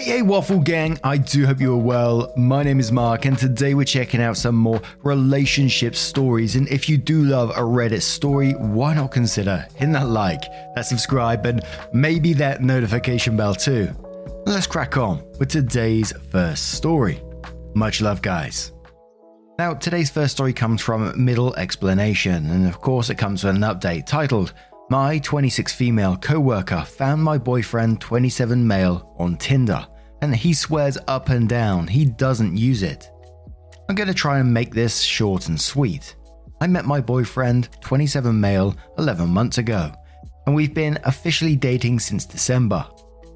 Hey, hey, Waffle Gang, I do hope you are well. My name is Mark, and today we're checking out some more relationship stories. And if you do love a Reddit story, why not consider hitting that like, that subscribe, and maybe that notification bell too? Let's crack on with today's first story. Much love, guys. Now, today's first story comes from Middle Explanation, and of course, it comes with an update titled My 26 female co worker found my boyfriend 27 male on Tinder, and he swears up and down he doesn't use it. I'm going to try and make this short and sweet. I met my boyfriend 27 male 11 months ago, and we've been officially dating since December.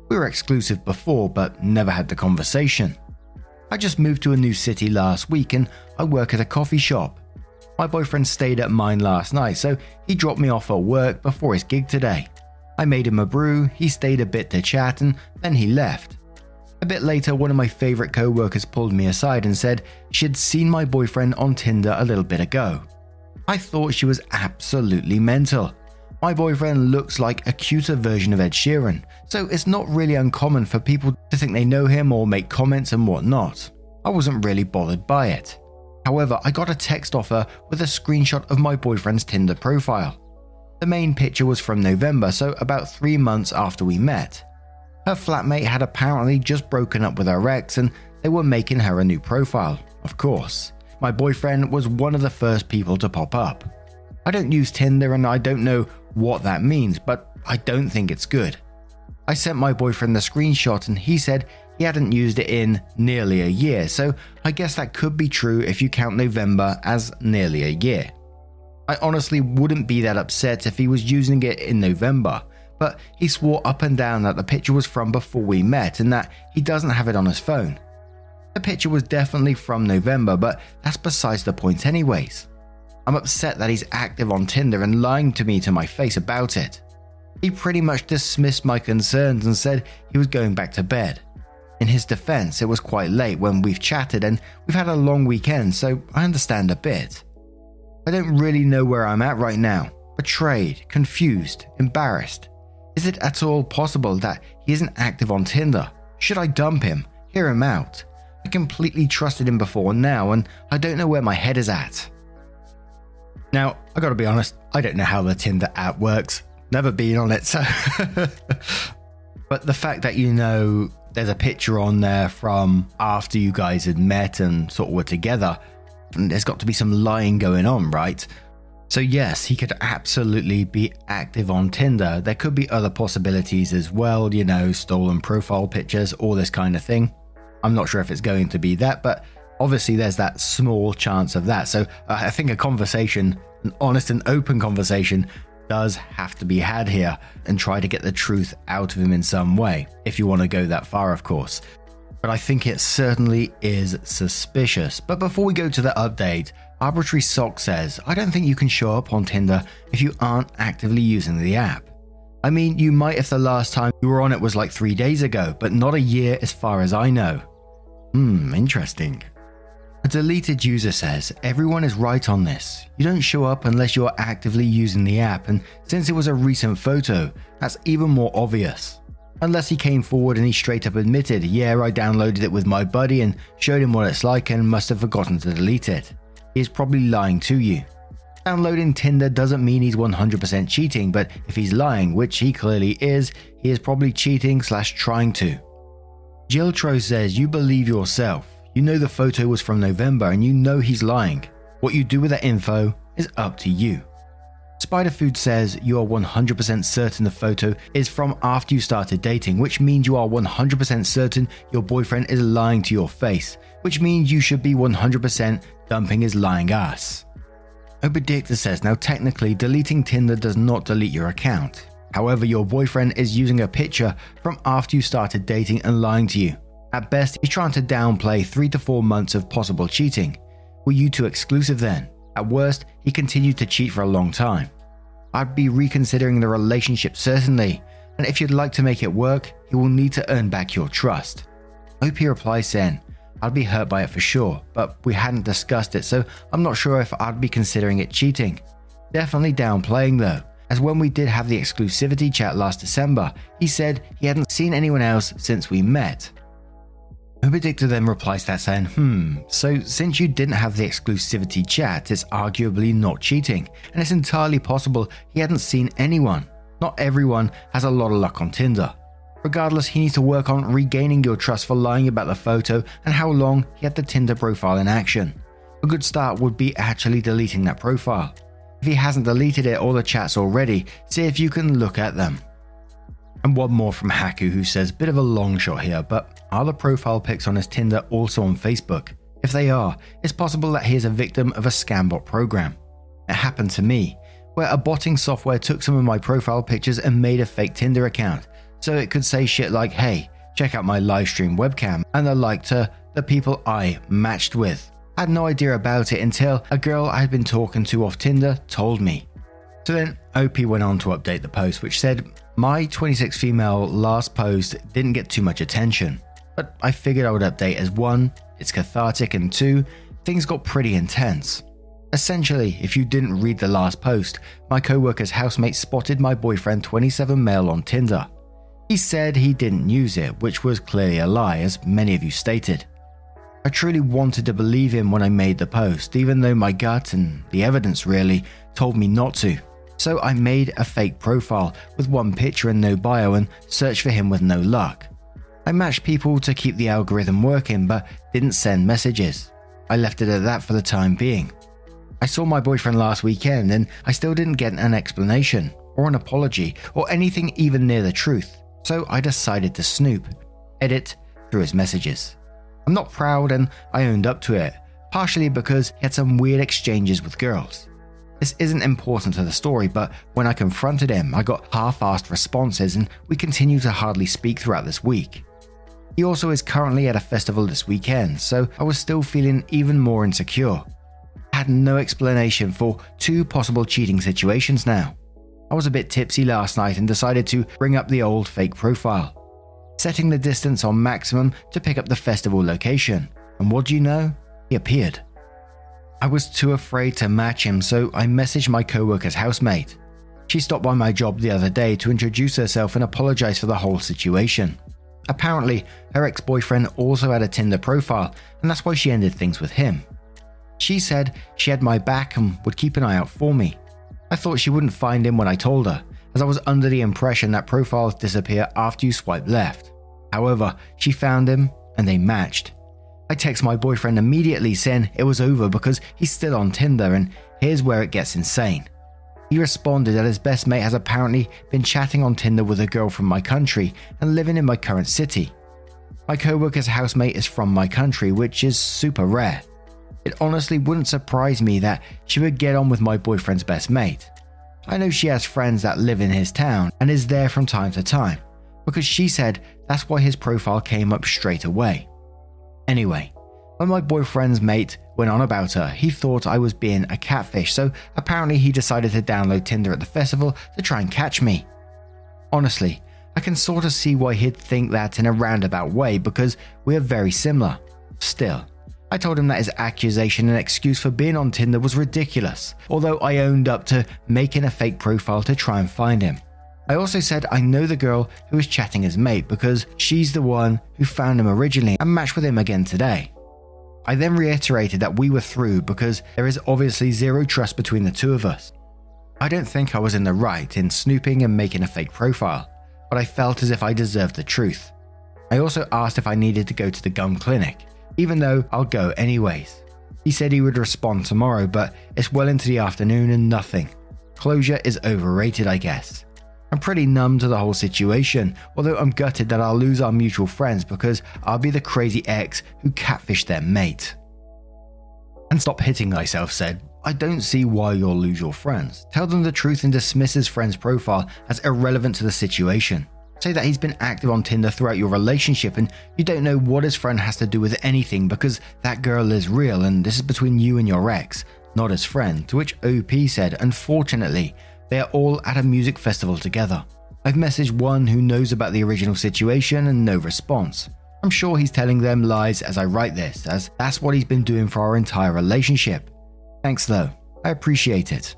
We were exclusive before, but never had the conversation. I just moved to a new city last week and I work at a coffee shop. My boyfriend stayed at mine last night, so he dropped me off at work before his gig today. I made him a brew, he stayed a bit to chat, and then he left. A bit later, one of my favourite co workers pulled me aside and said she'd seen my boyfriend on Tinder a little bit ago. I thought she was absolutely mental. My boyfriend looks like a cuter version of Ed Sheeran, so it's not really uncommon for people to think they know him or make comments and whatnot. I wasn't really bothered by it. However, I got a text offer with a screenshot of my boyfriend's Tinder profile. The main picture was from November, so about three months after we met. Her flatmate had apparently just broken up with her ex and they were making her a new profile, of course. My boyfriend was one of the first people to pop up. I don't use Tinder and I don't know what that means, but I don't think it's good. I sent my boyfriend the screenshot and he said he hadn't used it in nearly a year, so I guess that could be true if you count November as nearly a year. I honestly wouldn't be that upset if he was using it in November, but he swore up and down that the picture was from before we met and that he doesn't have it on his phone. The picture was definitely from November, but that's besides the point, anyways. I'm upset that he's active on Tinder and lying to me to my face about it. He pretty much dismissed my concerns and said he was going back to bed. In his defense, it was quite late when we've chatted and we've had a long weekend, so I understand a bit. I don't really know where I'm at right now. Betrayed, confused, embarrassed. Is it at all possible that he isn't active on Tinder? Should I dump him? Hear him out? I completely trusted him before now, and I don't know where my head is at. Now, I gotta be honest, I don't know how the Tinder app works. Never been on it, so. but the fact that you know there's a picture on there from after you guys had met and sort of were together, And there's got to be some lying going on, right? So, yes, he could absolutely be active on Tinder. There could be other possibilities as well, you know, stolen profile pictures, all this kind of thing. I'm not sure if it's going to be that, but obviously there's that small chance of that. So, uh, I think a conversation, an honest and open conversation, does have to be had here and try to get the truth out of him in some way, if you want to go that far, of course. But I think it certainly is suspicious. But before we go to the update, Arbitrary Sock says, I don't think you can show up on Tinder if you aren't actively using the app. I mean, you might if the last time you were on it was like three days ago, but not a year as far as I know. Hmm, interesting. A deleted user says, Everyone is right on this. You don't show up unless you are actively using the app, and since it was a recent photo, that's even more obvious. Unless he came forward and he straight up admitted, Yeah, I downloaded it with my buddy and showed him what it's like and must have forgotten to delete it. He is probably lying to you. Downloading Tinder doesn't mean he's 100% cheating, but if he's lying, which he clearly is, he is probably cheating slash trying to. Jill Tro says, You believe yourself. You know the photo was from November and you know he's lying. What you do with that info is up to you. Spiderfood says you are 100% certain the photo is from after you started dating, which means you are 100% certain your boyfriend is lying to your face, which means you should be 100% dumping his lying ass. Obedicta says now technically deleting Tinder does not delete your account. However, your boyfriend is using a picture from after you started dating and lying to you. At best, he's trying to downplay three to four months of possible cheating. Were you too exclusive then? At worst, he continued to cheat for a long time. I'd be reconsidering the relationship certainly, and if you'd like to make it work, he will need to earn back your trust. OP replies saying, I'd be hurt by it for sure, but we hadn't discussed it, so I'm not sure if I'd be considering it cheating. Definitely downplaying though, as when we did have the exclusivity chat last December, he said he hadn't seen anyone else since we met. Obedictor then replies that saying, hmm, so since you didn't have the exclusivity chat, it's arguably not cheating, and it's entirely possible he hadn't seen anyone. Not everyone has a lot of luck on Tinder. Regardless, he needs to work on regaining your trust for lying about the photo and how long he had the Tinder profile in action. A good start would be actually deleting that profile. If he hasn't deleted it or the chats already, see if you can look at them. And one more from Haku who says, bit of a long shot here, but are the profile pics on his Tinder also on Facebook? If they are, it's possible that he is a victim of a scambot program. It happened to me, where a botting software took some of my profile pictures and made a fake Tinder account, so it could say shit like, hey, check out my livestream webcam, and the like to the people I matched with. I had no idea about it until a girl I had been talking to off Tinder told me. So then OP went on to update the post, which said, My 26 female last post didn't get too much attention, but I figured I would update as one, it's cathartic, and two, things got pretty intense. Essentially, if you didn't read the last post, my co worker's housemate spotted my boyfriend 27 male on Tinder. He said he didn't use it, which was clearly a lie, as many of you stated. I truly wanted to believe him when I made the post, even though my gut and the evidence really told me not to. So I made a fake profile with one picture and no bio and searched for him with no luck. I matched people to keep the algorithm working but didn't send messages. I left it at that for the time being. I saw my boyfriend last weekend and I still didn't get an explanation or an apology or anything even near the truth. So I decided to snoop, edit through his messages. I'm not proud and I owned up to it, partially because he had some weird exchanges with girls. This isn't important to the story, but when I confronted him, I got half assed responses and we continue to hardly speak throughout this week. He also is currently at a festival this weekend, so I was still feeling even more insecure. I had no explanation for two possible cheating situations now. I was a bit tipsy last night and decided to bring up the old fake profile setting the distance on maximum to pick up the festival location. And what do you know? He appeared. I was too afraid to match him, so I messaged my co worker's housemate. She stopped by my job the other day to introduce herself and apologize for the whole situation. Apparently, her ex boyfriend also had a Tinder profile, and that's why she ended things with him. She said she had my back and would keep an eye out for me. I thought she wouldn't find him when I told her, as I was under the impression that profiles disappear after you swipe left. However, she found him and they matched. I text my boyfriend immediately saying it was over because he's still on Tinder and here's where it gets insane. He responded that his best mate has apparently been chatting on Tinder with a girl from my country and living in my current city. My co worker's housemate is from my country, which is super rare. It honestly wouldn't surprise me that she would get on with my boyfriend's best mate. I know she has friends that live in his town and is there from time to time, because she said that's why his profile came up straight away. Anyway, when my boyfriend's mate went on about her, he thought I was being a catfish, so apparently he decided to download Tinder at the festival to try and catch me. Honestly, I can sort of see why he'd think that in a roundabout way because we are very similar. Still, I told him that his accusation and excuse for being on Tinder was ridiculous, although I owned up to making a fake profile to try and find him. I also said I know the girl who was chatting his mate because she's the one who found him originally and matched with him again today. I then reiterated that we were through because there is obviously zero trust between the two of us. I don't think I was in the right in snooping and making a fake profile, but I felt as if I deserved the truth. I also asked if I needed to go to the gum clinic, even though I'll go anyways. He said he would respond tomorrow, but it's well into the afternoon and nothing. Closure is overrated, I guess. I'm pretty numb to the whole situation, although I'm gutted that I'll lose our mutual friends because I'll be the crazy ex who catfished their mate. And stop hitting thyself said, I don't see why you'll lose your friends. Tell them the truth and dismiss his friend's profile as irrelevant to the situation. Say that he's been active on Tinder throughout your relationship and you don't know what his friend has to do with anything because that girl is real and this is between you and your ex, not his friend. To which OP said, Unfortunately, they are all at a music festival together. I've messaged one who knows about the original situation and no response. I'm sure he's telling them lies as I write this, as that's what he's been doing for our entire relationship. Thanks though, I appreciate it.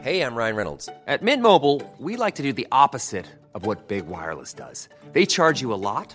Hey, I'm Ryan Reynolds. At Mint Mobile, we like to do the opposite of what Big Wireless does. They charge you a lot,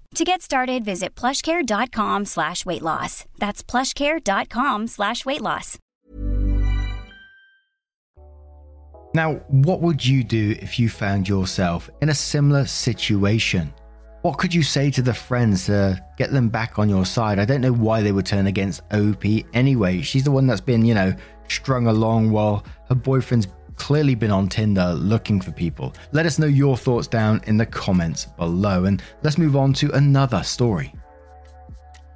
To get started, visit plushcare.com slash weight loss. That's plushcare.com slash weight loss. Now, what would you do if you found yourself in a similar situation? What could you say to the friends to get them back on your side? I don't know why they would turn against OP anyway. She's the one that's been, you know, strung along while her boyfriend's clearly been on Tinder looking for people. Let us know your thoughts down in the comments below, and let's move on to another story.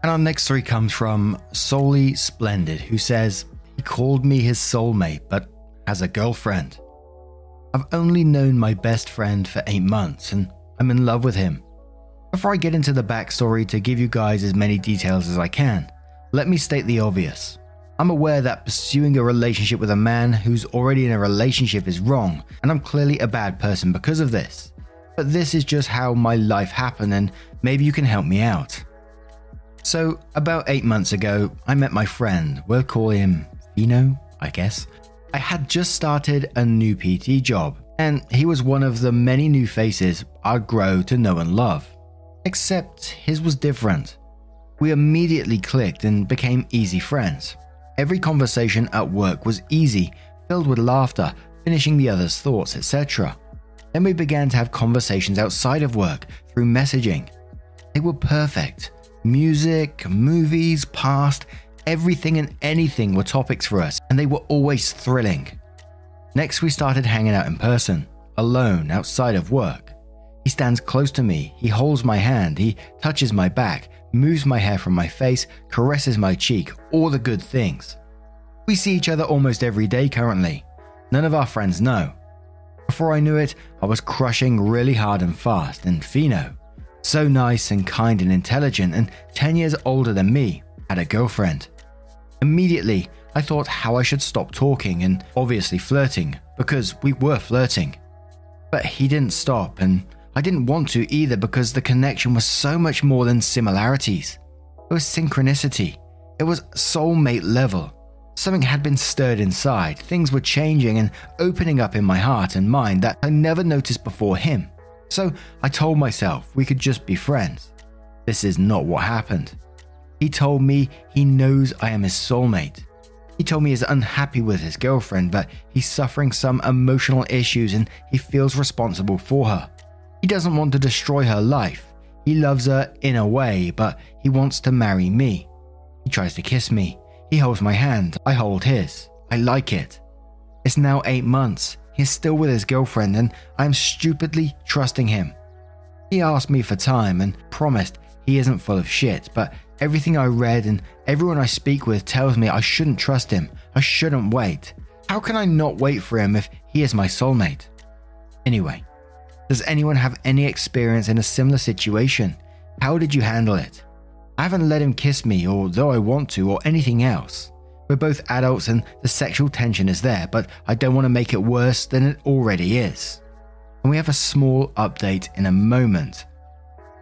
And our next story comes from Solely Splendid, who says, He called me his soulmate, but has a girlfriend. I've only known my best friend for eight months, and I'm in love with him. Before I get into the backstory to give you guys as many details as I can, let me state the obvious. I'm aware that pursuing a relationship with a man who's already in a relationship is wrong, and I'm clearly a bad person because of this. But this is just how my life happened, and maybe you can help me out. So, about eight months ago, I met my friend, we'll call him Fino, I guess. I had just started a new PT job, and he was one of the many new faces I'd grow to know and love. Except his was different. We immediately clicked and became easy friends. Every conversation at work was easy, filled with laughter, finishing the other's thoughts, etc. Then we began to have conversations outside of work through messaging. They were perfect. Music, movies, past, everything and anything were topics for us, and they were always thrilling. Next, we started hanging out in person, alone, outside of work. He stands close to me, he holds my hand, he touches my back, moves my hair from my face, caresses my cheek, all the good things. We see each other almost every day currently. None of our friends know. Before I knew it, I was crushing really hard and fast, and Fino, so nice and kind and intelligent, and 10 years older than me, had a girlfriend. Immediately, I thought how I should stop talking and obviously flirting, because we were flirting. But he didn't stop, and I didn't want to either because the connection was so much more than similarities. It was synchronicity. It was soulmate level. Something had been stirred inside. Things were changing and opening up in my heart and mind that I never noticed before him. So I told myself we could just be friends. This is not what happened. He told me he knows I am his soulmate. He told me he's unhappy with his girlfriend, but he's suffering some emotional issues and he feels responsible for her. He doesn't want to destroy her life. He loves her in a way, but he wants to marry me. He tries to kiss me. He holds my hand. I hold his. I like it. It's now eight months. He's still with his girlfriend, and I'm stupidly trusting him. He asked me for time and promised he isn't full of shit, but everything I read and everyone I speak with tells me I shouldn't trust him. I shouldn't wait. How can I not wait for him if he is my soulmate? Anyway, does anyone have any experience in a similar situation? How did you handle it? I haven't let him kiss me, although I want to, or anything else. We're both adults and the sexual tension is there, but I don't want to make it worse than it already is. And we have a small update in a moment.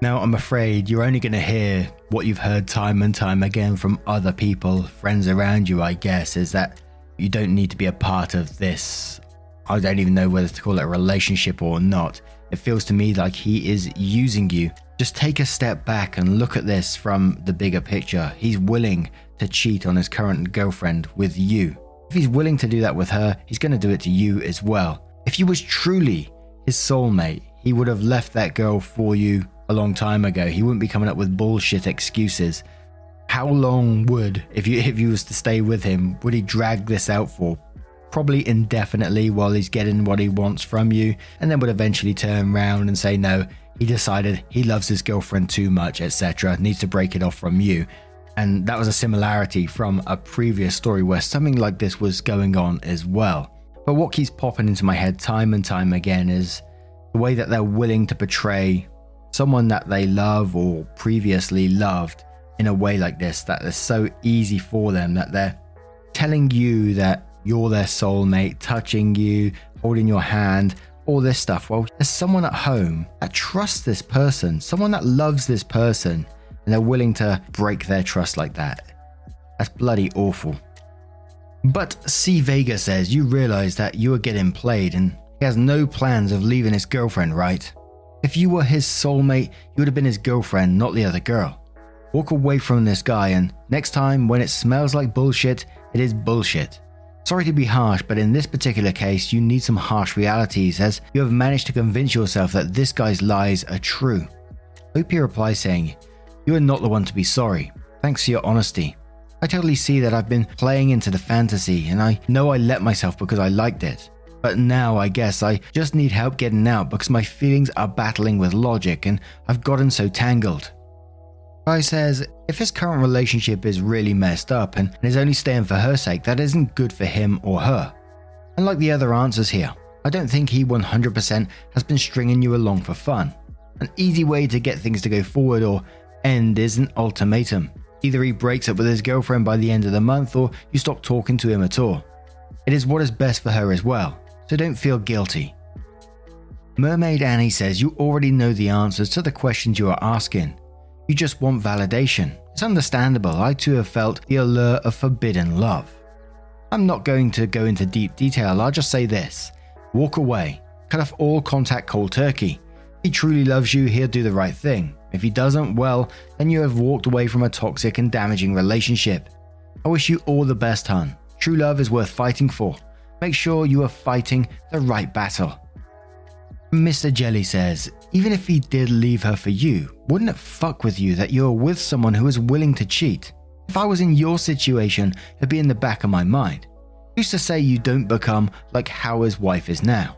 Now, I'm afraid you're only going to hear what you've heard time and time again from other people, friends around you, I guess, is that you don't need to be a part of this. I don't even know whether to call it a relationship or not. It feels to me like he is using you. Just take a step back and look at this from the bigger picture. He's willing to cheat on his current girlfriend with you. If he's willing to do that with her, he's going to do it to you as well. If you was truly his soulmate, he would have left that girl for you a long time ago. He wouldn't be coming up with bullshit excuses. How long would, if you if you was to stay with him, would he drag this out for? Probably indefinitely while he's getting what he wants from you, and then would eventually turn around and say no. He decided he loves his girlfriend too much, etc. Needs to break it off from you. And that was a similarity from a previous story where something like this was going on as well. But what keeps popping into my head time and time again is the way that they're willing to portray someone that they love or previously loved in a way like this that is so easy for them that they're telling you that you're their soulmate, touching you, holding your hand, all this stuff. Well, there's someone at home that trusts this person, someone that loves this person, and they're willing to break their trust like that. That's bloody awful. But C. Vega says you realize that you are getting played and he has no plans of leaving his girlfriend, right? If you were his soulmate, you would have been his girlfriend, not the other girl. Walk away from this guy, and next time when it smells like bullshit, it is bullshit. Sorry to be harsh, but in this particular case, you need some harsh realities as you have managed to convince yourself that this guy's lies are true. OP replies saying, You are not the one to be sorry. Thanks for your honesty. I totally see that I've been playing into the fantasy, and I know I let myself because I liked it. But now I guess I just need help getting out because my feelings are battling with logic and I've gotten so tangled. Guy says if his current relationship is really messed up and is only staying for her sake, that isn't good for him or her. And like the other answers here, I don't think he 100% has been stringing you along for fun. An easy way to get things to go forward or end is an ultimatum. Either he breaks up with his girlfriend by the end of the month or you stop talking to him at all. It is what is best for her as well, so don't feel guilty. Mermaid Annie says you already know the answers to the questions you are asking. You just want validation. It's understandable, I too have felt the allure of forbidden love. I'm not going to go into deep detail, I'll just say this walk away, cut off all contact cold turkey. If he truly loves you, he'll do the right thing. If he doesn't, well, then you have walked away from a toxic and damaging relationship. I wish you all the best, hun. True love is worth fighting for. Make sure you are fighting the right battle. Mr. Jelly says, even if he did leave her for you, wouldn't it fuck with you that you're with someone who is willing to cheat? If I was in your situation, it'd be in the back of my mind. Who's to say you don't become like Howard's wife is now?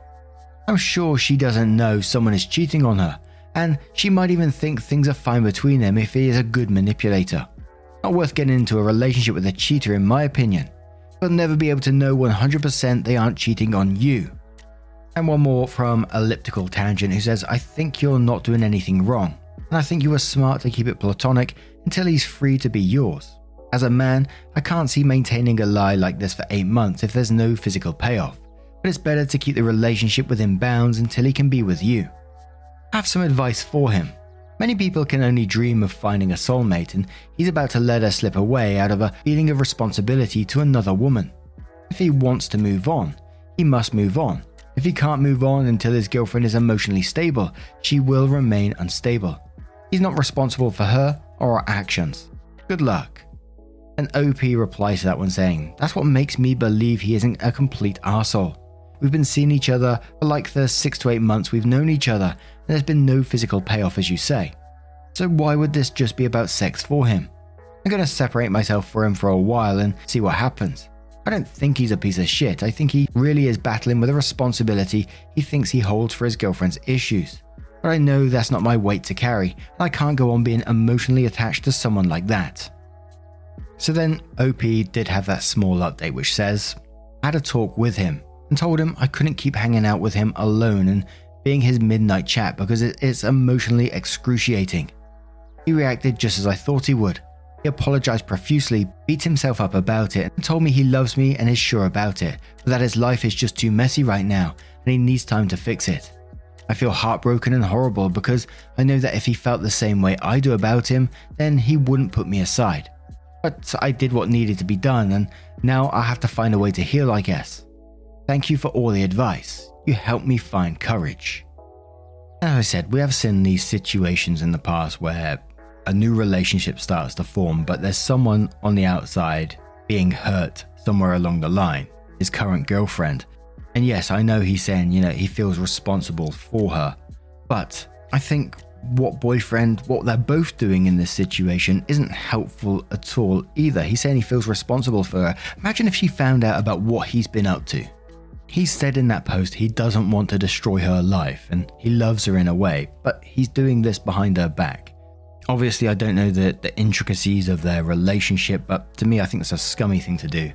I'm sure she doesn't know someone is cheating on her, and she might even think things are fine between them if he is a good manipulator. Not worth getting into a relationship with a cheater, in my opinion. You'll never be able to know 100% they aren't cheating on you. And one more from Elliptical Tangent who says, I think you're not doing anything wrong, and I think you were smart to keep it platonic until he's free to be yours. As a man, I can't see maintaining a lie like this for eight months if there's no physical payoff, but it's better to keep the relationship within bounds until he can be with you have some advice for him. Many people can only dream of finding a soulmate, and he's about to let her slip away out of a feeling of responsibility to another woman. If he wants to move on, he must move on. If he can't move on until his girlfriend is emotionally stable, she will remain unstable. He's not responsible for her or her actions. Good luck. And OP replies to that one saying, That's what makes me believe he isn't a complete arsehole. We've been seeing each other for like the six to eight months we've known each other, and there's been no physical payoff, as you say. So why would this just be about sex for him? I'm gonna separate myself from him for a while and see what happens. I don't think he's a piece of shit. I think he really is battling with a responsibility he thinks he holds for his girlfriend's issues. But I know that's not my weight to carry, and I can't go on being emotionally attached to someone like that. So then, OP did have that small update which says, I had a talk with him and told him I couldn't keep hanging out with him alone and being his midnight chat because it's emotionally excruciating. He reacted just as I thought he would. He apologized profusely, beat himself up about it, and told me he loves me and is sure about it, but that his life is just too messy right now and he needs time to fix it. I feel heartbroken and horrible because I know that if he felt the same way I do about him, then he wouldn't put me aside. But I did what needed to be done, and now I have to find a way to heal, I guess. Thank you for all the advice. You helped me find courage. As I said, we have seen these situations in the past where a new relationship starts to form, but there's someone on the outside being hurt somewhere along the line, his current girlfriend. And yes, I know he's saying, you know, he feels responsible for her, but I think what boyfriend, what they're both doing in this situation isn't helpful at all either. He's saying he feels responsible for her. Imagine if she found out about what he's been up to. He said in that post he doesn't want to destroy her life and he loves her in a way, but he's doing this behind her back. Obviously, I don't know the, the intricacies of their relationship, but to me, I think that's a scummy thing to do.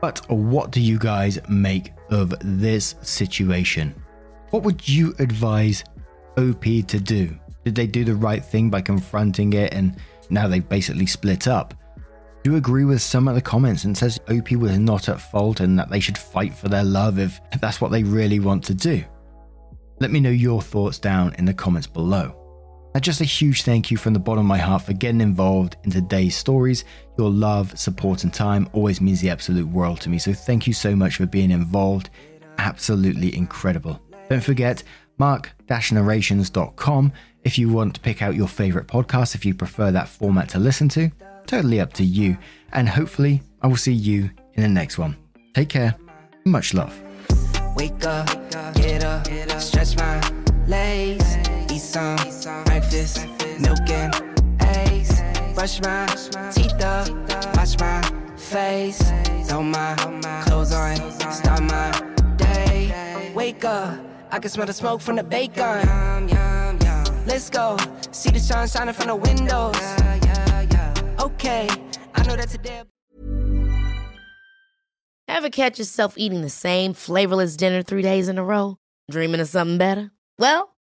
But what do you guys make of this situation? What would you advise OP to do? Did they do the right thing by confronting it and now they've basically split up? Do you agree with some of the comments and says OP was not at fault and that they should fight for their love if that's what they really want to do? Let me know your thoughts down in the comments below. And just a huge thank you from the bottom of my heart for getting involved in today's stories. Your love, support, and time always means the absolute world to me. So thank you so much for being involved. Absolutely incredible. Don't forget, mark-narrations.com if you want to pick out your favorite podcast, if you prefer that format to listen to. Totally up to you. And hopefully, I will see you in the next one. Take care. Much love. Wake up, get up, stretch my legs, some breakfast, milk and eggs, brush my teeth up, wash my face, throw my clothes on, start my day. Wake up, I can smell the smoke from the bacon. Let's go, see the sun shining from the windows. Okay, I know that today. Ever catch yourself eating the same flavorless dinner three days in a row? Dreaming of something better? Well,